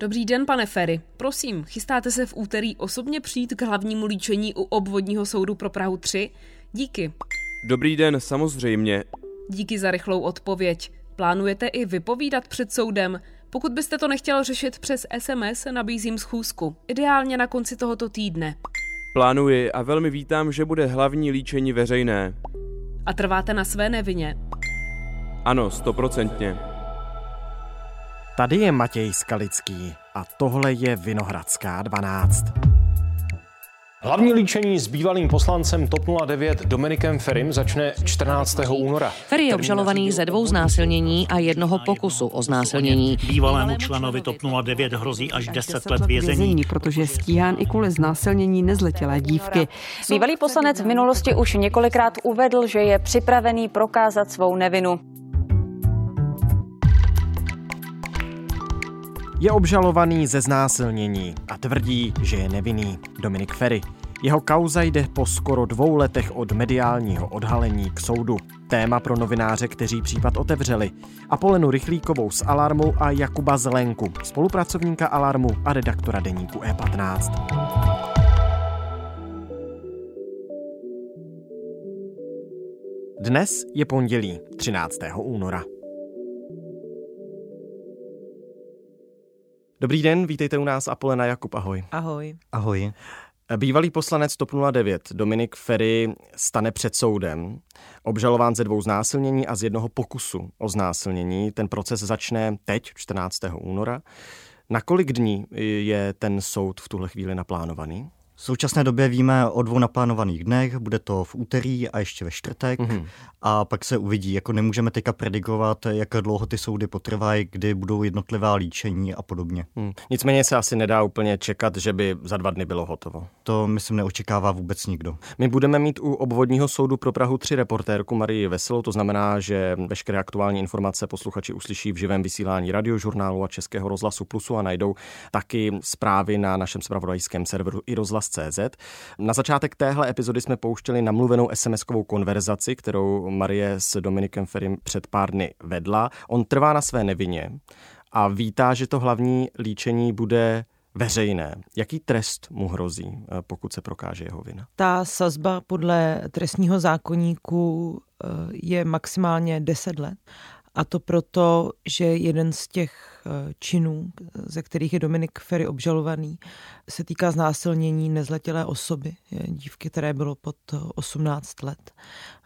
Dobrý den, pane Ferry. Prosím, chystáte se v úterý osobně přijít k hlavnímu líčení u obvodního soudu pro Prahu 3? Díky. Dobrý den, samozřejmě. Díky za rychlou odpověď. Plánujete i vypovídat před soudem? Pokud byste to nechtěl řešit přes SMS, nabízím schůzku. Ideálně na konci tohoto týdne. Plánuji a velmi vítám, že bude hlavní líčení veřejné. A trváte na své nevině? Ano, stoprocentně. Tady je Matěj Skalický a tohle je Vinohradská 12. Hlavní líčení s bývalým poslancem TOP 09 Dominikem Ferim začne 14. února. Ferry je obžalovaný ze dvou znásilnění a jednoho pokusu o znásilnění. Bývalému členovi TOP 09 hrozí až 10 let vězení. protože je stíhán i kvůli znásilnění nezletilé dívky. Bývalý poslanec v minulosti už několikrát uvedl, že je připravený prokázat svou nevinu. Je obžalovaný ze znásilnění a tvrdí, že je nevinný. Dominik Ferry. Jeho kauza jde po skoro dvou letech od mediálního odhalení k soudu. Téma pro novináře, kteří případ otevřeli. Apolenu Rychlíkovou z Alarmu a Jakuba Zelenku, spolupracovníka Alarmu a redaktora deníku E15. Dnes je pondělí 13. února. Dobrý den, vítejte u nás Apolena Jakub, ahoj. Ahoj. Ahoj. Bývalý poslanec TOP 09 Dominik Ferry stane před soudem, obžalován ze dvou znásilnění a z jednoho pokusu o znásilnění. Ten proces začne teď, 14. února. Na kolik dní je ten soud v tuhle chvíli naplánovaný? V současné době víme o dvou naplánovaných dnech, bude to v úterý a ještě ve čtvrtek mm-hmm. a pak se uvidí. Jako nemůžeme teďka predikovat, jak dlouho ty soudy potrvají, kdy budou jednotlivá líčení a podobně. Hmm. Nicméně se asi nedá úplně čekat, že by za dva dny bylo hotovo. To myslím neočekává vůbec nikdo. My budeme mít u obvodního soudu pro Prahu 3 reportérku Marii Veselou, to znamená, že veškeré aktuální informace posluchači uslyší v živém vysílání radiožurnálu a Českého rozhlasu Plusu a najdou taky zprávy na našem spravodajském serveru i rozhlas CZ. Na začátek téhle epizody jsme pouštěli namluvenou SMS-kovou konverzaci, kterou Marie s Dominikem Ferim před pár dny vedla. On trvá na své nevině a vítá, že to hlavní líčení bude veřejné. Jaký trest mu hrozí, pokud se prokáže jeho vina? Ta sazba podle trestního zákoníku eh, je maximálně 10 let. A to proto, že jeden z těch eh, činů, ze kterých je Dominik Ferry obžalovaný, se týká znásilnění nezletilé osoby, dívky, které bylo pod 18 eh, let.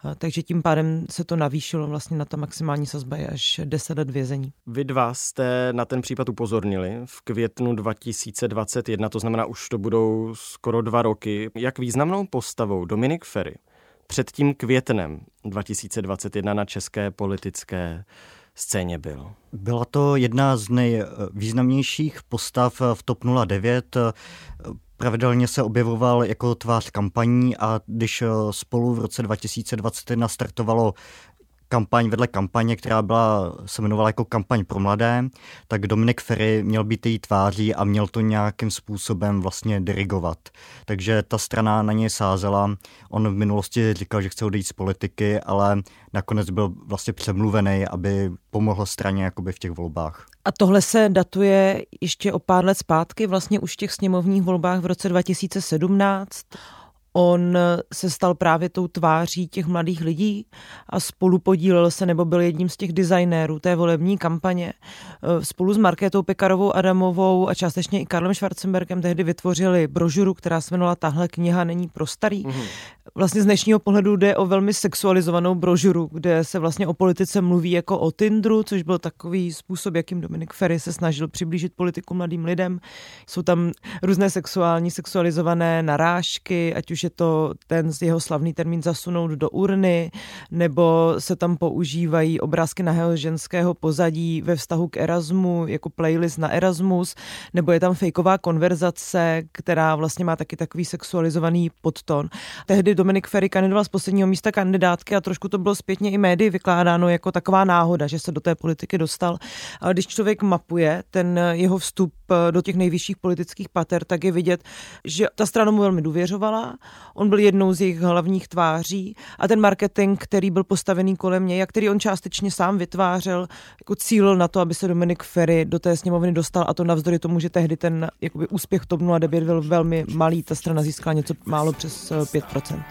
Eh, takže tím pádem se to navýšilo vlastně na ta maximální sazba je až 10 let vězení. Vy dva jste na ten případ upozornili v květnu 2021, to znamená už to budou skoro dva roky. Jak významnou postavou Dominik Ferry před tím květnem 2021 na české politické scéně byl? Byla to jedna z nejvýznamnějších postav v TOP 09. Pravidelně se objevoval jako tvář kampaní a když spolu v roce 2021 startovalo kampaň vedle kampaně, která byla, se jmenovala jako kampaň pro mladé, tak Dominik Ferry měl být její tváří a měl to nějakým způsobem vlastně dirigovat. Takže ta strana na něj sázela. On v minulosti říkal, že chce odejít z politiky, ale nakonec byl vlastně přemluvený, aby pomohl straně jakoby v těch volbách. A tohle se datuje ještě o pár let zpátky, vlastně už v těch sněmovních volbách v roce 2017. On se stal právě tou tváří těch mladých lidí a spolu podílel se nebo byl jedním z těch designérů té volební kampaně. Spolu s Markétou Pekarovou Adamovou a částečně i Karlem Schwarzenbergem tehdy vytvořili brožuru, která se jmenovala Tahle kniha není pro starý. Mm-hmm. Vlastně z dnešního pohledu jde o velmi sexualizovanou brožuru, kde se vlastně o politice mluví jako o Tindru, což byl takový způsob, jakým Dominik Ferry se snažil přiblížit politiku mladým lidem. Jsou tam různé sexuální, sexualizované narážky, ať už je to ten jeho slavný termín zasunout do urny, nebo se tam používají obrázky nahého ženského pozadí ve vztahu k Erasmu, jako playlist na Erasmus, nebo je tam fejková konverzace, která vlastně má taky takový sexualizovaný podton. Tehdy Dominik Ferry kandidoval z posledního místa kandidátky a trošku to bylo zpětně i médii vykládáno jako taková náhoda, že se do té politiky dostal. Ale když člověk mapuje ten jeho vstup do těch nejvyšších politických pater, tak je vidět, že ta strana mu velmi důvěřovala On byl jednou z jejich hlavních tváří a ten marketing, který byl postavený kolem něj a který on částečně sám vytvářel, jako cíl na to, aby se Dominik Ferry do té sněmovny dostal a to navzdory tomu, že tehdy ten jakoby, úspěch TOP 09 byl velmi malý, ta strana získala něco málo přes 5%.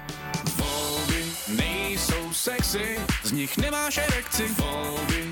Volby nejsou sexy, z nich nemáš erekci. Volby.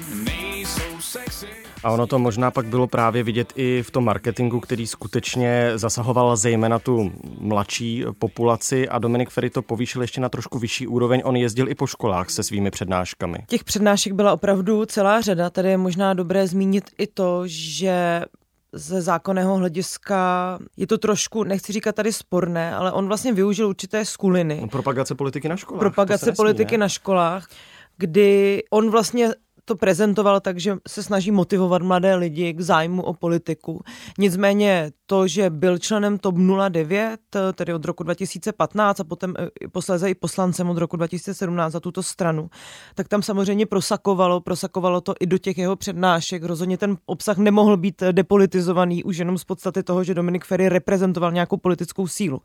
A ono to možná pak bylo právě vidět i v tom marketingu, který skutečně zasahoval zejména tu mladší populaci a Dominik Ferry to povýšil ještě na trošku vyšší úroveň. On jezdil i po školách se svými přednáškami. Těch přednášek byla opravdu celá řada. Tady je možná dobré zmínit i to, že ze zákonného hlediska je to trošku, nechci říkat tady sporné, ale on vlastně využil určité skuliny. Propagace politiky na školách. Propagace politiky na školách, kdy on vlastně to prezentoval tak, že se snaží motivovat mladé lidi k zájmu o politiku. Nicméně to, že byl členem TOP 09, tedy od roku 2015 a potom posléze i poslancem od roku 2017 za tuto stranu, tak tam samozřejmě prosakovalo, prosakovalo to i do těch jeho přednášek. Rozhodně ten obsah nemohl být depolitizovaný už jenom z podstaty toho, že Dominik Ferry reprezentoval nějakou politickou sílu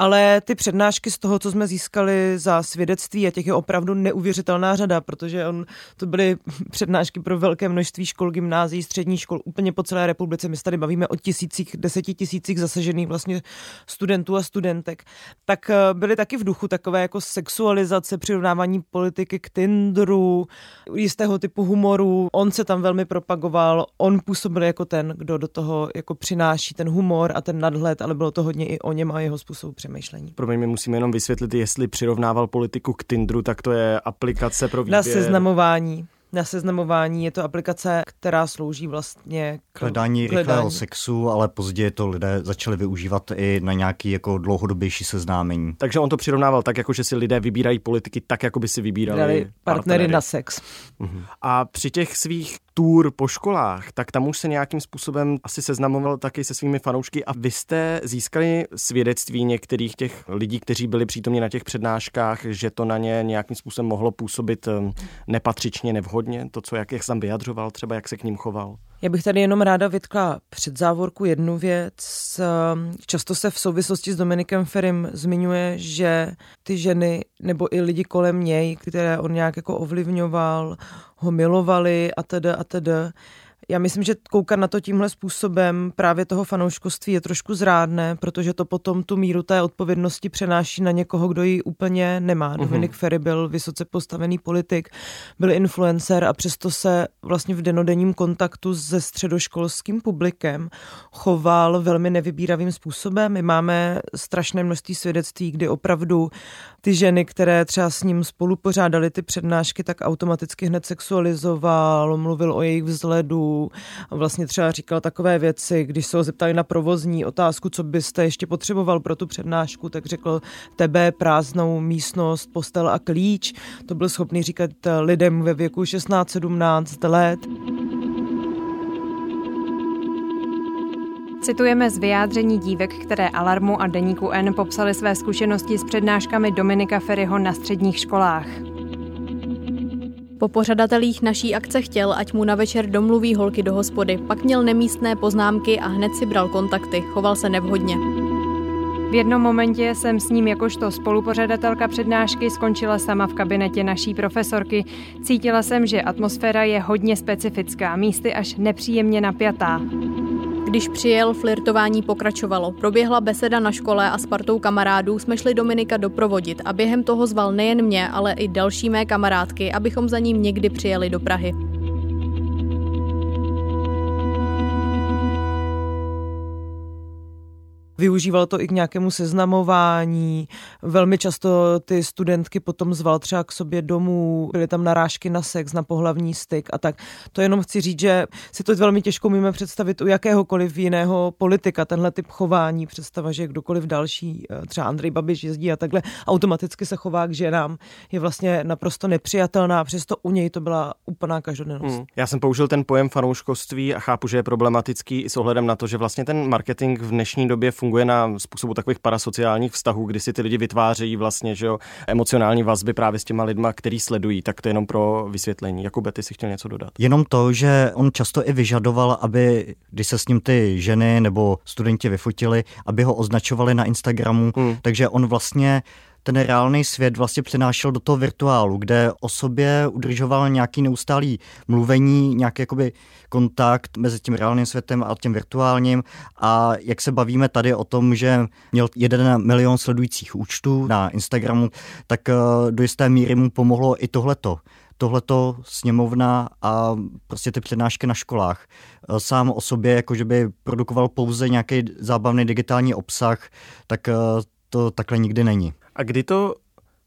ale ty přednášky z toho, co jsme získali za svědectví, a těch je opravdu neuvěřitelná řada, protože on, to byly přednášky pro velké množství škol, gymnázií, středních škol, úplně po celé republice. My se tady bavíme o tisících, deseti tisících zasežených vlastně studentů a studentek. Tak eh, byly taky v duchu takové jako sexualizace, přirovnávání politiky k Tinderu, jistého typu humoru. On se tam velmi propagoval, on působil jako ten, kdo do toho jako přináší ten humor a ten nadhled, ale bylo to hodně i o něm a jeho způsobu přemýšlení. Pro mě musíme jenom vysvětlit, jestli přirovnával politiku k Tinderu, tak to je aplikace pro výběr. Na seznamování na seznamování. Je to aplikace, která slouží vlastně k hledání, rychlého sexu, ale později to lidé začali využívat i na nějaký jako dlouhodobější seznámení. Takže on to přirovnával tak, jako že si lidé vybírají politiky tak, jako by si vybírali partnery, partnery na sex. Uh-huh. A při těch svých tour po školách, tak tam už se nějakým způsobem asi seznamoval taky se svými fanoušky a vy jste získali svědectví některých těch lidí, kteří byli přítomni na těch přednáškách, že to na ně nějakým způsobem mohlo působit um, nepatřičně, nevhodně, to, co jak, jak jsem vyjadřoval, třeba jak se k ním choval. Já bych tady jenom ráda vytkla před závorku jednu věc. Často se v souvislosti s Dominikem Ferim zmiňuje, že ty ženy nebo i lidi kolem něj, které on nějak jako ovlivňoval, ho milovali a teda a teda já myslím, že koukat na to tímhle způsobem právě toho fanouškovství je trošku zrádné, protože to potom tu míru té odpovědnosti přenáší na někoho, kdo ji úplně nemá. Mm-hmm. Dominik Ferry byl vysoce postavený politik, byl influencer a přesto se vlastně v denodenním kontaktu se středoškolským publikem choval velmi nevybíravým způsobem. My máme strašné množství svědectví, kdy opravdu ty ženy, které třeba s ním spolu pořádali ty přednášky, tak automaticky hned sexualizoval, mluvil o jejich vzhledu, vlastně třeba říkal takové věci, když se ho zeptali na provozní otázku, co byste ještě potřeboval pro tu přednášku, tak řekl tebe, prázdnou místnost, postel a klíč. To byl schopný říkat lidem ve věku 16-17 let. Citujeme z vyjádření dívek, které Alarmu a Deníku N popsali své zkušenosti s přednáškami Dominika Ferryho na středních školách. Po pořadatelích naší akce chtěl, ať mu na večer domluví holky do hospody, pak měl nemístné poznámky a hned si bral kontakty, choval se nevhodně. V jednom momentě jsem s ním jakožto spolupořadatelka přednášky skončila sama v kabinetě naší profesorky. Cítila jsem, že atmosféra je hodně specifická, místy až nepříjemně napjatá. Když přijel, flirtování pokračovalo. Proběhla beseda na škole a s partou kamarádů jsme šli Dominika doprovodit a během toho zval nejen mě, ale i další mé kamarádky, abychom za ním někdy přijeli do Prahy. Využíval to i k nějakému seznamování. Velmi často ty studentky potom zval třeba k sobě domů, byly tam narážky na sex, na pohlavní styk a tak. To jenom chci říct, že si to velmi těžko umíme představit u jakéhokoliv jiného politika, tenhle typ chování, představa, že kdokoliv další, eh, třeba Andrej Babiš jezdí a takhle, automaticky se chová k ženám, je vlastně naprosto nepřijatelná, přesto u něj to byla úplná každodennost. Hmm. Já jsem použil ten pojem fanouškovství a chápu, že je problematický i s ohledem na to, že vlastně ten marketing v dnešní době funguje funguje na způsobu takových parasociálních vztahů, kdy si ty lidi vytvářejí vlastně že jo, emocionální vazby právě s těma lidma, který sledují, tak to je jenom pro vysvětlení. Jakube, ty si chtěl něco dodat? Jenom to, že on často i vyžadoval, aby, když se s ním ty ženy nebo studenti vyfotili, aby ho označovali na Instagramu, hmm. takže on vlastně ten reálný svět vlastně přenášel do toho virtuálu, kde o sobě udržoval nějaký neustálý mluvení, nějaký jakoby kontakt mezi tím reálným světem a tím virtuálním a jak se bavíme tady o tom, že měl jeden milion sledujících účtů na Instagramu, tak eh, do jisté míry mu pomohlo i tohleto tohleto sněmovna a prostě ty přednášky na školách. Eh, sám o sobě, jakože by produkoval pouze nějaký zábavný digitální obsah, tak eh, to takhle nikdy není. A kdy to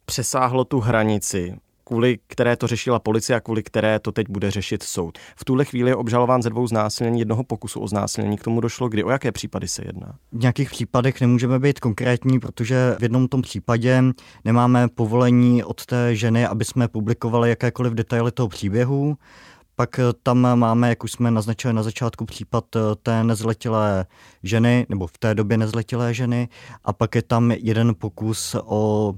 přesáhlo tu hranici, kvůli které to řešila policie a kvůli které to teď bude řešit soud. V tuhle chvíli je obžalován ze dvou znásilnění, jednoho pokusu o znásilnění. K tomu došlo kdy? O jaké případy se jedná? V nějakých případech nemůžeme být konkrétní, protože v jednom tom případě nemáme povolení od té ženy, aby jsme publikovali jakékoliv detaily toho příběhu. Pak eh, tam máme, jak už jsme naznačili na začátku, případ eh, té nezletilé ženy, nebo v té době nezletilé ženy. A pak je tam jeden pokus o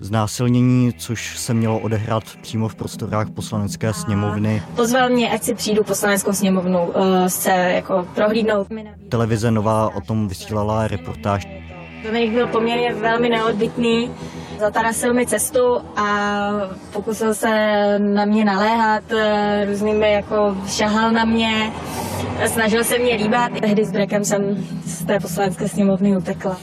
znásilnění, což se mělo odehrát přímo v prostorách poslanecké sněmovny. Pozval mě, ať si přijdu poslaneckou sněmovnu uh, se jako prohlídnout. Televize Nová o tom vysílala reportáž. Dominik byl poměrně velmi neodbitný, zatarasil mi cestu a pokusil se na mě naléhat eh, různými, jako šahal na mě, snažil se mě líbat. Tehdy s Brekem jsem z té poslanecké sněmovny utekla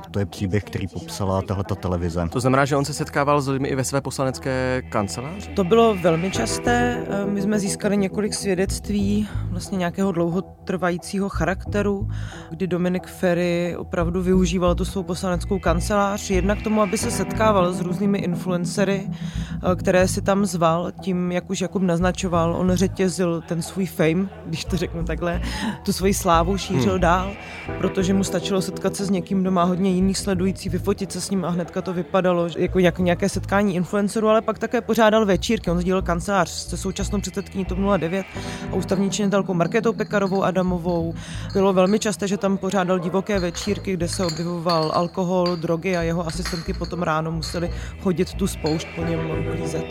tak to je příběh, který popsala tahleta televize. To znamená, že on se setkával s lidmi i ve své poslanecké kanceláři? To bylo velmi časté. My jsme získali několik svědectví vlastně nějakého dlouhotrvajícího charakteru, kdy Dominik Ferry opravdu využíval tu svou poslaneckou kancelář, jednak k tomu, aby se setkával s různými influencery, které si tam zval, tím, jak už Jakub naznačoval, on řetězil ten svůj fame, když to řeknu takhle, tu svoji slávu šířil hmm. dál, protože mu stačilo setkat se s někým, kdo má hodně hodně jiných sledujících, vyfotit se s ním a hnedka to vypadalo jako nějaké setkání influencerů, ale pak také pořádal večírky. On sdílel kancelář se současnou předsedkyní TOP 09 a ústavní činitelkou Marketou Pekarovou Adamovou. Bylo velmi časté, že tam pořádal divoké večírky, kde se objevoval alkohol, drogy a jeho asistentky potom ráno museli chodit tu spoušť po něm uklízet.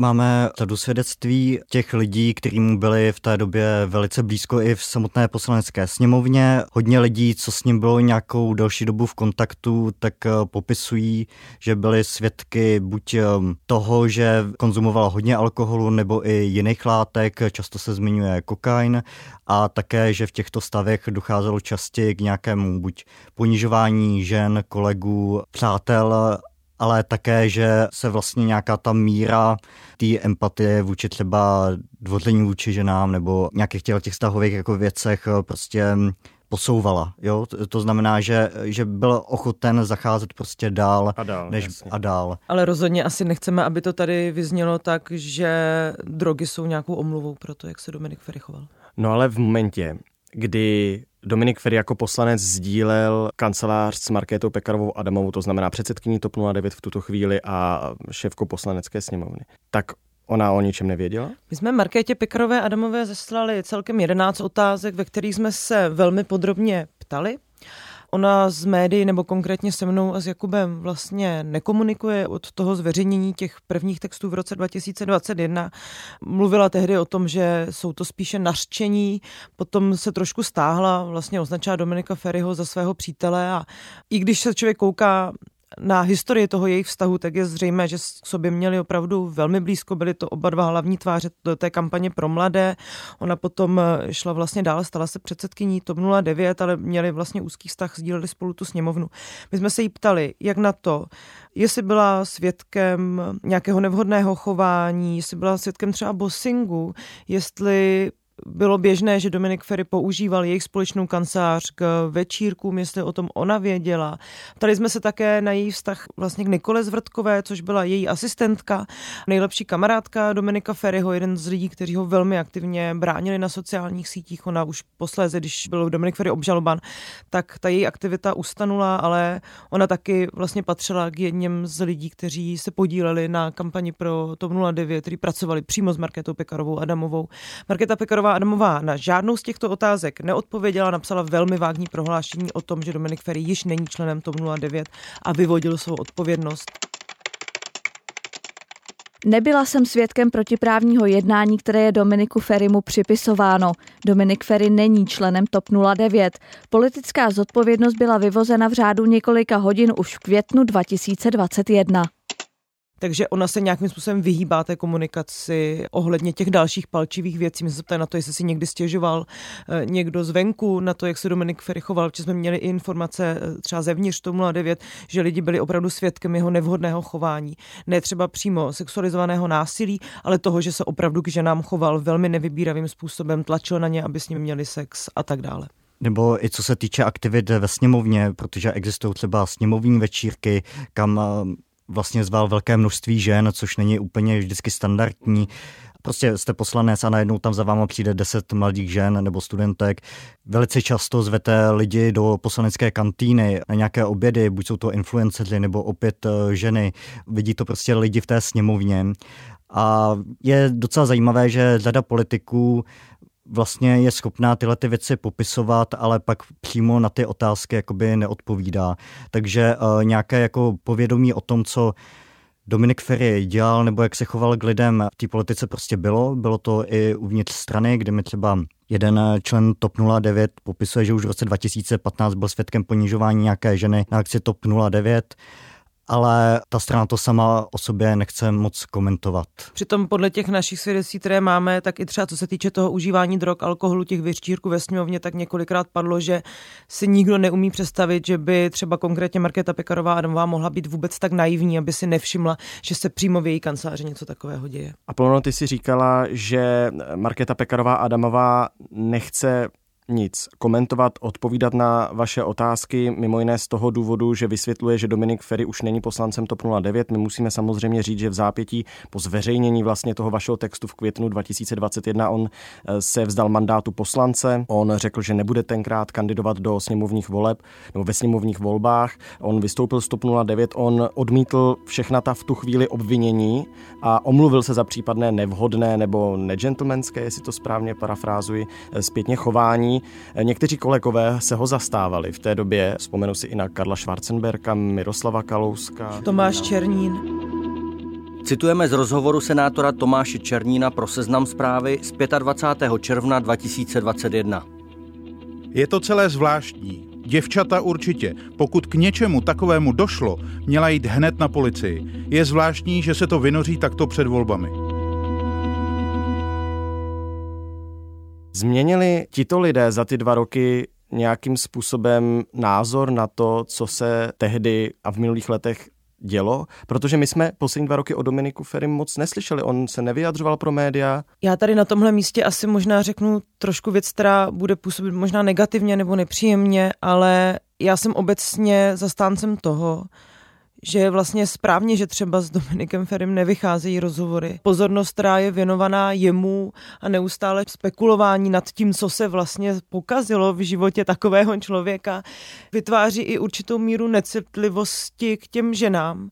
Máme řadu svědectví těch lidí, kterým byli v té době velice blízko i v samotné poslanecké sněmovně. Hodně lidí, co s ním bylo nějakou delší dobu v kontaktu, tak eh, popisují, že byli svědky buď eh, toho, že konzumoval hodně alkoholu nebo i jiných látek, často se zmiňuje kokain a také, že v těchto stavech docházelo častěji k nějakému buď ponižování žen, kolegů, přátel ale také, že se vlastně nějaká ta míra té empatie vůči třeba dvoření vůči ženám nebo nějakých těch, těch vztahových jako věcech eh, prostě posouvala. Jo? To znamená, že, že byl ochoten zacházet prostě dál, a dál, než jasně. a dál. Ale rozhodně asi nechceme, aby to tady vyznělo tak, že drogy jsou nějakou omluvou pro to, jak se Dominik Ferry choval. No ale v momentě, kdy Dominik Ferry jako poslanec sdílel kancelář s Markétou Pekarovou Adamovou, to znamená předsedkyní TOP 09 v tuto chvíli a šéfkou poslanecké sněmovny. Tak Ona o ničem nevěděla? My jsme Markétě Pekarové Adamové zaslali celkem 11 otázek, ve kterých jsme se velmi podrobně ptali. Ona z médií nebo konkrétně se mnou a s Jakubem vlastně nekomunikuje od toho zveřejnění těch prvních textů v roce 2021. Mluvila tehdy o tom, že jsou to spíše nařčení, potom se trošku stáhla, vlastně označila Dominika Ferryho za svého přítele a i když se člověk kouká na historii toho jejich vztahu, tak je zřejmé, že k sobě měli opravdu velmi blízko, byly to oba dva hlavní tváře té kampaně pro mladé. Ona potom eh, šla vlastně dál, stala se předsedkyní TOP 09, ale měli vlastně úzký vztah, sdíleli spolu tu sněmovnu. My jsme se jí ptali, jak na to, jestli byla svědkem nějakého nevhodného chování, jestli byla svědkem třeba bossingu, jestli bylo běžné, že Dominik Ferry používal jejich společnou kancelář k večírkům, jestli o tom ona věděla. Tady jsme se také na její vztah vlastně k Nikole Zvrtkové, což byla její asistentka, nejlepší kamarádka Dominika Ferryho, jeden z lidí, kteří ho velmi aktivně bránili na sociálních sítích. Ona už posléze, když byl Dominik Ferry obžaloban, tak ta její aktivita ustanula, ale ona taky vlastně patřila k jedním z lidí, kteří se podíleli na kampani pro TOP 09, kteří pracovali přímo s Marketou Pekarovou Adamovou. Marketa Pekarová Pekarová Adamová na žádnou z těchto otázek neodpověděla, napsala velmi vágní prohlášení o tom, že Dominik Ferry již není členem TOP 09 a vyvodil svou odpovědnost. Nebyla jsem svědkem protiprávního jednání, které je Dominiku Ferimu připisováno. Dominik Ferry není členem TOP 09. Politická zodpovědnost byla vyvozena v řádu několika hodin už v květnu 2021. Takže ona se nějakým způsobem vyhýbá té komunikaci ohledně těch dalších palčivých věcí. My se ptali na to, jestli si někdy stěžoval eh, někdo zvenku, na to, jak se Dominik Ferry choval, protože jsme měli i informace eh, třeba zevnitř tomu 09, že lidi byli opravdu svědkem jeho nevhodného chování. Ne třeba přímo sexualizovaného násilí, ale toho, že se opravdu k ženám choval velmi nevybíravým způsobem, tlačil na ně, aby s ním měli sex a tak dále. Nebo i co se týče aktivit ve sněmovně, protože existují třeba sněmovní večírky, kam eh, vlastně zval velké množství žen, což není úplně vždycky standardní. Prostě jste poslanec a najednou tam za váma přijde deset mladých žen nebo studentek. Velice často zvete lidi do poslanecké kantýny na nějaké obědy, buď jsou to influenceři nebo opět eh, ženy. Vidí to prostě lidi v té sněmovně. A je docela zajímavé, že řada politiků vlastně je schopná tyhle ty věci popisovat, ale pak přímo na ty otázky jakoby neodpovídá. Takže uh, nějaké jako povědomí o tom, co Dominik Ferry dělal nebo jak se choval k lidem v té politice prostě bylo. Bylo to i uvnitř strany, kde mi třeba jeden člen TOP 09 popisuje, že už v roce 2015 byl svědkem ponižování nějaké ženy na akci TOP 09 ale ta strana to sama o sobě nechce moc komentovat. Přitom podle těch našich svědectví, které máme, tak i třeba co se týče toho užívání drog, alkoholu, těch vyřčírků ve sněmovně, tak několikrát padlo, že si nikdo neumí představit, že by třeba konkrétně Markéta Pekarová Adamová mohla být vůbec tak naivní, aby si nevšimla, že se přímo v její kanceláři něco takového děje. A Polono, ty si říkala, že Markéta Pekarová Adamová nechce nic komentovat, odpovídat na vaše otázky, mimo jiné z toho důvodu, že vysvětluje, že Dominik Ferry už není poslancem TOP 09. My musíme samozřejmě říct, že v zápětí po zveřejnění vlastně toho vašeho textu v květnu 2021 on eh, se vzdal mandátu poslance. On řekl, že nebude tenkrát kandidovat do sněmovních voleb nebo ve sněmovních volbách. On vystoupil z TOP 09, on odmítl všechna ta v tu chvíli obvinění a omluvil se za případné nevhodné nebo negentlemanské, jestli to správně parafrázuji, eh, zpětně chování Někteří kolegové se ho zastávali v té době, vzpomenu si i na Karla Schwarzenberka, Miroslava Kalouska. Tomáš Černín. Citujeme z rozhovoru senátora Tomáše Černína pro seznam zprávy z 25. června 2021. Je to celé zvláštní. Děvčata určitě, pokud k něčemu takovému došlo, měla jít hned na policii. Je zvláštní, že se to vynoří takto před volbami. Změnili tito lidé za ty dva roky nějakým způsobem názor na to, co se tehdy a v minulých letech dělo, protože my jsme poslední dva roky o Dominiku Ferim moc neslyšeli, on se nevyjadřoval pro média. Já tady na tomhle místě asi možná řeknu trošku věc, která bude působit možná negativně nebo nepříjemně, ale já jsem obecně zastáncem toho, že je vlastně správně, že třeba s Dominikem Ferim nevycházejí rozhovory. Pozornost, která je věnovaná jemu a neustále spekulování nad tím, co se vlastně pokazilo v životě takového člověka, vytváří i určitou míru necitlivosti k těm ženám,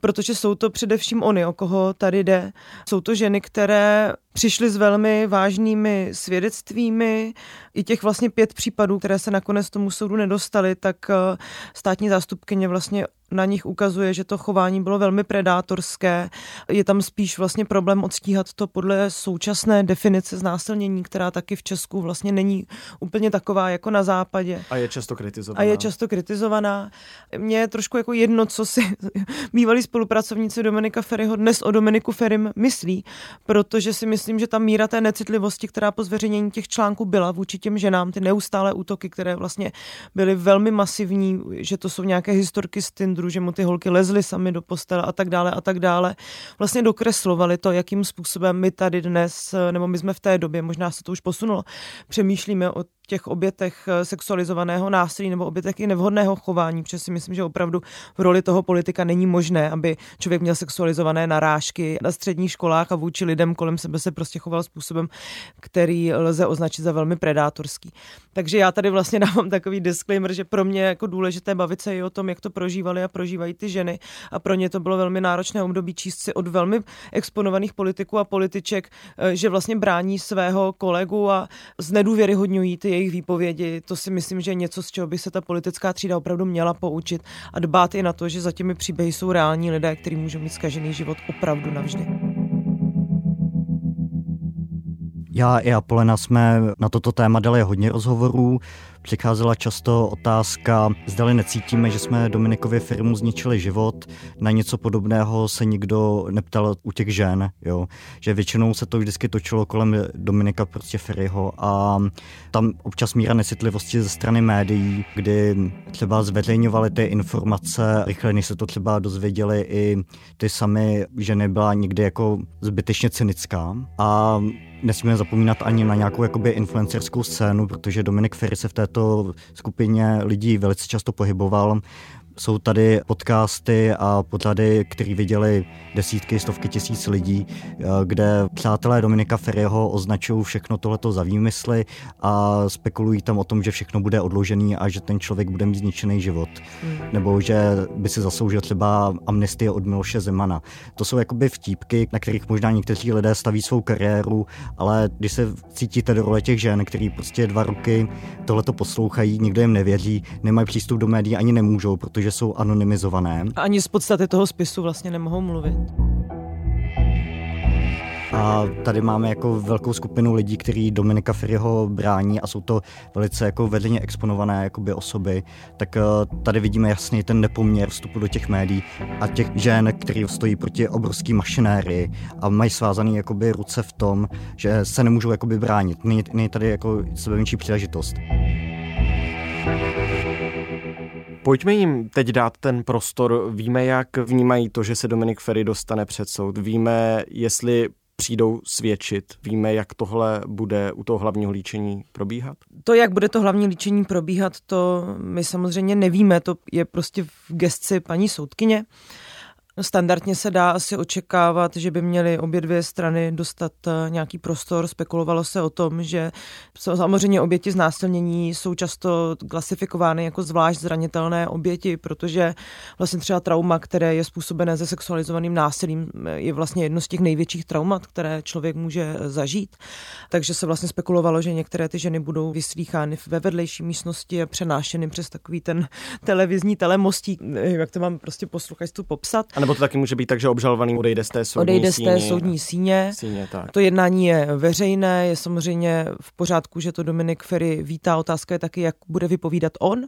protože jsou to především oni, o koho tady jde. Jsou to ženy, které přišly s velmi vážnými svědectvími. I těch vlastně pět případů, které se nakonec tomu soudu nedostaly, tak eh, státní zástupkyně vlastně na nich ukazuje, že to chování bylo velmi predátorské. Je tam spíš vlastně problém odstíhat to podle současné definice znásilnění, která taky v Česku vlastně není úplně taková jako na západě. A je často kritizovaná. A je často kritizovaná. Mně je trošku jako jedno, co si bývalí spolupracovníci Dominika Ferryho dnes o Dominiku Ferrym myslí, protože si myslím, že ta míra té necitlivosti, která po zveřejnění těch článků byla vůči těm ženám, ty neustále útoky, které vlastně byly velmi masivní, že to jsou nějaké historky z Tinderu, že mu ty holky lezly sami do postele a tak dále a tak dále, vlastně dokreslovali to, jakým způsobem my tady dnes, nebo my jsme v té době, možná se to už posunulo, přemýšlíme o těch obětech eh, sexualizovaného násilí nebo obětech i nevhodného chování, protože si myslím, že opravdu v roli toho politika není možné, aby člověk měl sexualizované narážky na středních školách a vůči lidem kolem sebe se prostě choval způsobem, který lze označit za velmi predátorský. Takže já tady vlastně dávám takový disclaimer, že pro mě jako důležité bavit se i o tom, jak to prožívali a prožívají ty ženy a pro ně to bylo velmi náročné období číst si od velmi exponovaných politiků a političek, eh, že vlastně brání svého kolegu a znedůvěryhodňují ty jejich výpovědi. To si myslím, že je něco, z čeho by se ta politická třída opravdu měla poučit a dbát i na to, že za těmi příběhy jsou reální lidé, kteří můžou mít zkažený život opravdu navždy. Já i Apolena jsme na toto téma dali hodně rozhovorů. Přicházela často otázka, zdali necítíme, že jsme Dominikovi firmu zničili život. Na něco podobného se nikdo neptal u těch žen, jo. že většinou se to vždycky točilo kolem Dominika prostě Ferryho a tam občas míra nesitlivosti ze strany médií, kdy třeba zveřejňovali ty informace rychle, než se to třeba dozvěděli i ty samy ženy byla někdy jako zbytečně cynická a nesmíme zapomínat ani na nějakou jakoby influencerskou scénu, protože Dominik Ferry se v této skupině lidí velice často pohyboval jsou tady podcasty a pořady, které viděli desítky, stovky tisíc lidí, eh, kde přátelé Dominika Ferryho označují všechno tohleto za výmysly a spekulují tam o tom, že všechno bude odložený a že ten člověk bude mít zničený život. Hmm. Nebo že by si zasloužil třeba amnestie od Miloše Zemana. To jsou jakoby vtípky, na kterých možná někteří lidé staví svou kariéru, ale když se cítíte do role těch žen, který prostě dva roky tohleto poslouchají, nikdo jim nevěří, nemají přístup do médií ani nemůžou, protože že jsou anonymizované. Ani z podstaty toho spisu vlastně nemohou mluvit. A tady máme jako velkou skupinu lidí, kteří Dominika Ferryho brání a jsou to velice jako veřejně exponované jakoby osoby. Tak eh, tady vidíme jasně ten nepoměr vstupu do těch médií a těch žen, který stojí proti obrovský mašinérii a mají svázané jakoby ruce v tom, že se nemůžou jakoby bránit. Není, není tady jako sebe menší příležitost. Pojďme jim teď dát ten prostor. Víme, jak vnímají to, že se Dominik Ferry dostane před soud. Víme, jestli přijdou svědčit. Víme, jak tohle bude u toho hlavního líčení probíhat? To, jak bude to hlavní líčení probíhat, to my samozřejmě nevíme. To je prostě v gesci paní soudkyně. Standardně se dá asi očekávat, že by měly obě dvě strany dostat eh, nějaký prostor. Spekulovalo se o tom, že samozřejmě oběti znásilnění jsou často klasifikovány jako zvlášť zranitelné oběti, protože vlastně třeba trauma, které je způsobené ze sexualizovaným násilím, eh, je vlastně jedno z těch největších traumat, které člověk může eh, zažít. Takže se vlastně spekulovalo, že některé ty ženy budou vyslýchány ve vedlejší místnosti a přenášeny přes takový ten televizní telemostík, jak to mám prostě posluchačstvu popsat. A nebo to taky může být tak, že obžalovaný odejde z té soudní Odejde z té soudní síně. síně tak. To jednání je veřejné, je samozřejmě v pořádku, že to Dominik Ferry vítá. Otázka je taky, jak bude vypovídat on.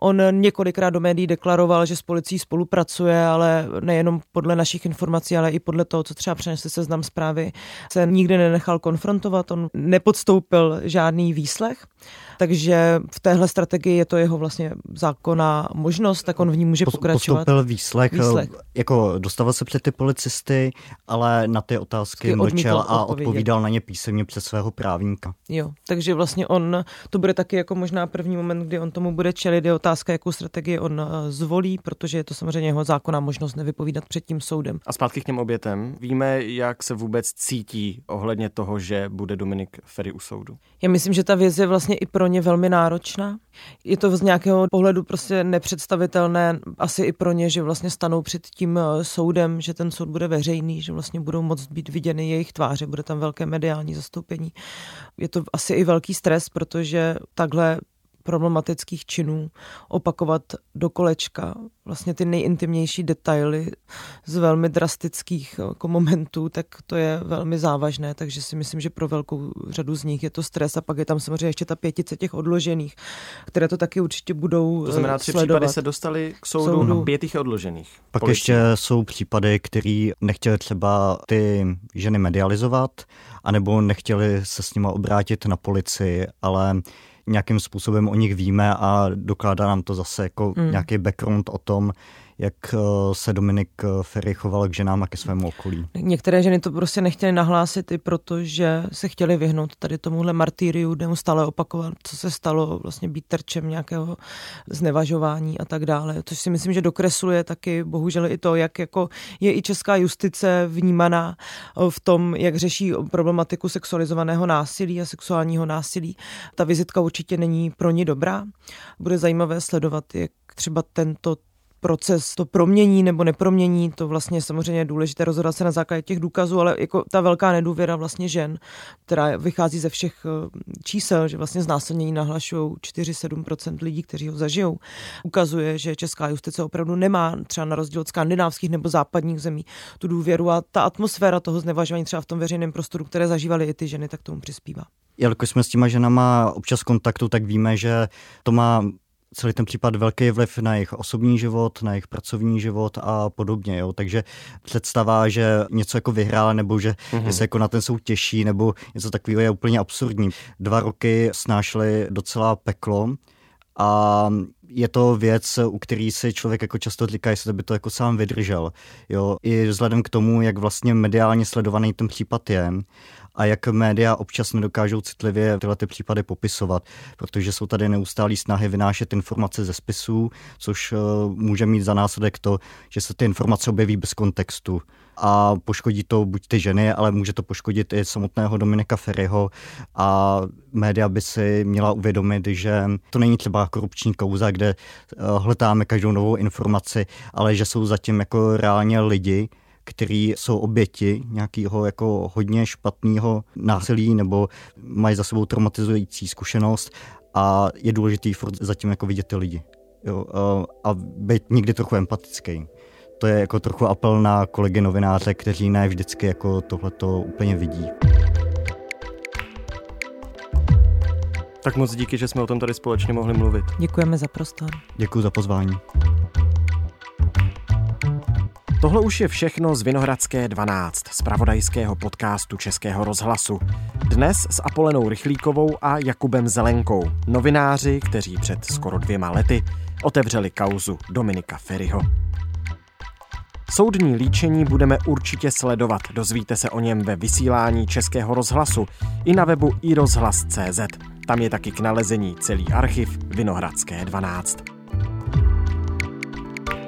On několikrát do médií deklaroval, že s policií spolupracuje, ale nejenom podle našich informací, ale i podle toho, co třeba přenesl seznam zprávy, se nikdy nenechal konfrontovat. On nepodstoupil žádný výslech. Takže v téhle strategii je to jeho vlastně zákonná možnost, tak on v ní může pokračovat. Postoupil výslech, výslech. jako dostavil se před ty policisty, ale na ty otázky mlčel a odpovídal na ně písemně přes svého právníka. Jo, takže vlastně on, to bude taky jako možná první moment, kdy on tomu bude čelit, je otázka, jakou strategii on eh, zvolí, protože je to samozřejmě jeho zákonná možnost nevypovídat před tím soudem. A zpátky k těm obětem. Víme, jak se vůbec cítí ohledně toho, že bude Dominik Ferry u soudu? Já myslím, že ta věc je vlastně i pro ně velmi náročná. Je to z nějakého pohledu prostě nepředstavitelné asi i pro ně, že vlastně stanou před tím eh, soudem, že ten soud bude veřejný, že vlastně budou moct být viděny jejich tváře, bude tam velké mediální zastoupení. Je to asi i velký stres, protože takhle problematických činů opakovat do kolečka vlastně ty nejintimnější detaily z velmi drastických jako momentů, tak to je velmi závažné, takže si myslím, že pro velkou řadu z nich je to stres a pak je tam samozřejmě ještě ta pětice těch odložených, které to taky určitě budou To znamená, tři sledovat. případy se dostali k soudu, soudu. pět jich je odložených. Pak Policie. ještě jsou případy, který nechtěli třeba ty ženy medializovat, anebo nechtěli se s nima obrátit na policii, ale nějakým způsobem o nich víme a dokládá nám to zase jako mm. nějaký background o tom, jak eh, se Dominik Ferry choval k ženám a ke svému okolí. Některé ženy to prostě nechtěly nahlásit i proto, že se chtěly vyhnout tady tomuhle martýriu, neustále opakovat, co se stalo, vlastně být terčem nějakého znevažování a tak dále. Což si myslím, že dokresluje taky bohužel i to, jak jako je i česká justice vnímaná v tom, jak řeší problematiku sexualizovaného násilí a sexuálního násilí. Ta vizitka určitě není pro ně dobrá. Bude zajímavé sledovat, jak třeba tento proces to promění nebo nepromění, to vlastně samozřejmě je důležité rozhodovat se na základě těch důkazů, ale jako ta velká nedůvěra vlastně žen, která vychází ze všech eh, čísel, že vlastně znásilnění nahlašují 4-7% lidí, kteří ho zažijou, ukazuje, že česká justice opravdu nemá třeba na rozdíl od skandinávských nebo západních zemí tu důvěru a ta atmosféra toho znevažování třeba v tom veřejném prostoru, které zažívaly i ty ženy, tak tomu přispívá. Jelikož jsme s těma ženama občas kontaktu, tak víme, že to má celý ten případ velký vliv na jejich osobní život, na jejich pracovní život a podobně. Jo. Takže představa, že něco jako vyhrál nebo že, mm-hmm. se jako na ten soud těší nebo něco takového je úplně absurdní. Dva roky snášeli docela peklo a je to věc, u který si člověk jako často říká, jestli by to jako sám vydržel. Jo, i vzhledem k tomu, jak vlastně mediálně sledovaný ten případ je a jak média občas nedokážou citlivě tyhle ty případy popisovat, protože jsou tady neustálé snahy vynášet informace ze spisů, což uh, může mít za následek to, že se ty informace objeví bez kontextu. A poškodí to buď ty ženy, ale může to poškodit i samotného Dominika Ferryho. A média by si měla uvědomit, že to není třeba korupční kauza, kde eh, hledáme každou novou informaci, ale že jsou zatím jako reálně lidi, který jsou oběti nějakého jako hodně špatného násilí nebo mají za sebou traumatizující zkušenost a je důležitý furt zatím jako vidět ty lidi. Jo, a být někdy trochu empatický. To je jako trochu apel na kolegy novináře, kteří ne vždycky jako tohleto úplně vidí. Tak moc díky, že jsme o tom tady společně mohli mluvit. Děkujeme za prostor. Děkuji za pozvání. Tohle už je všechno z Vinohradské 12, z pravodajského podcastu Českého rozhlasu. Dnes s Apolenou Rychlíkovou a Jakubem Zelenkou, novináři, kteří před skoro dvěma lety otevřeli kauzu Dominika Ferryho. Soudní líčení budeme určitě sledovat. Dozvíte se o něm ve vysílání Českého rozhlasu i na webu iRozhlas.cz. Tam je taky k nalezení celý archiv Vinohradské 12.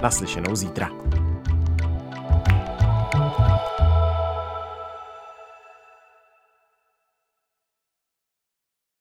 Naslyšenou zítra. Bye.